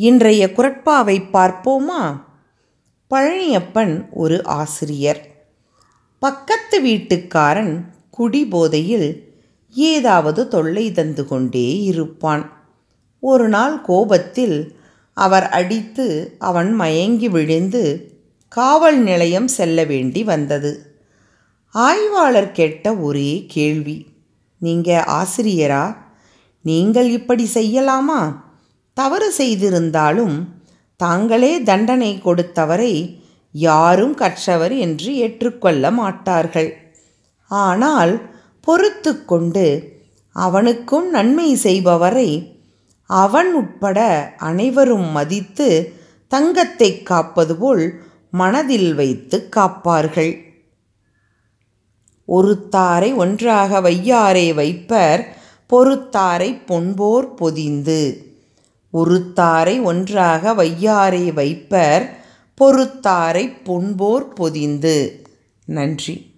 இன்றைய குரட்பாவை பார்ப்போமா? பழனியப்பன் ஒரு ஆசிரியர். பக்கத்து வீட்டுக்காரன் குடிபோதையில் ஏதாவது தொல்லை தந்து கொண்டே இருப்பான். ஒரு நாள் கோபத்தில் அவர் அடித்து அவன் மயங்கி விழுந்து காவல் நிலையம் செல்ல வேண்டி வந்தது. ஆய்வாளர் கேட்ட ஒரே கேள்வி நீங்கள் ஆசிரியரா? நீங்கள் இப்படி செய்யலாமா? தவறு செய்திருந்தாலும் தாங்களே தண்டனை கொடுத்தவரை யாரும் கற்றவர் என்று ஏற்றுக்கொள்ள மாட்டார்கள். ஆனால் பொறுத்து கொண்டு அவனுக்கும் நன்மை செய்பவரை அவன் உட்பட அனைவரும் மதித்து தங்கத்தை காப்பது போல் மனதில் வைத்து காப்பார்கள். ஒருத்தாரை ஒன்றாக வையாரை வைப்பர் பொறுத்தாரை பொன்போர் பொதிந்து. ஒருத்தாரை ஒன்றாக வையாரை வைப்பர் பொறுத்தாரை பொன்போர் பொதிந்து. நன்றி.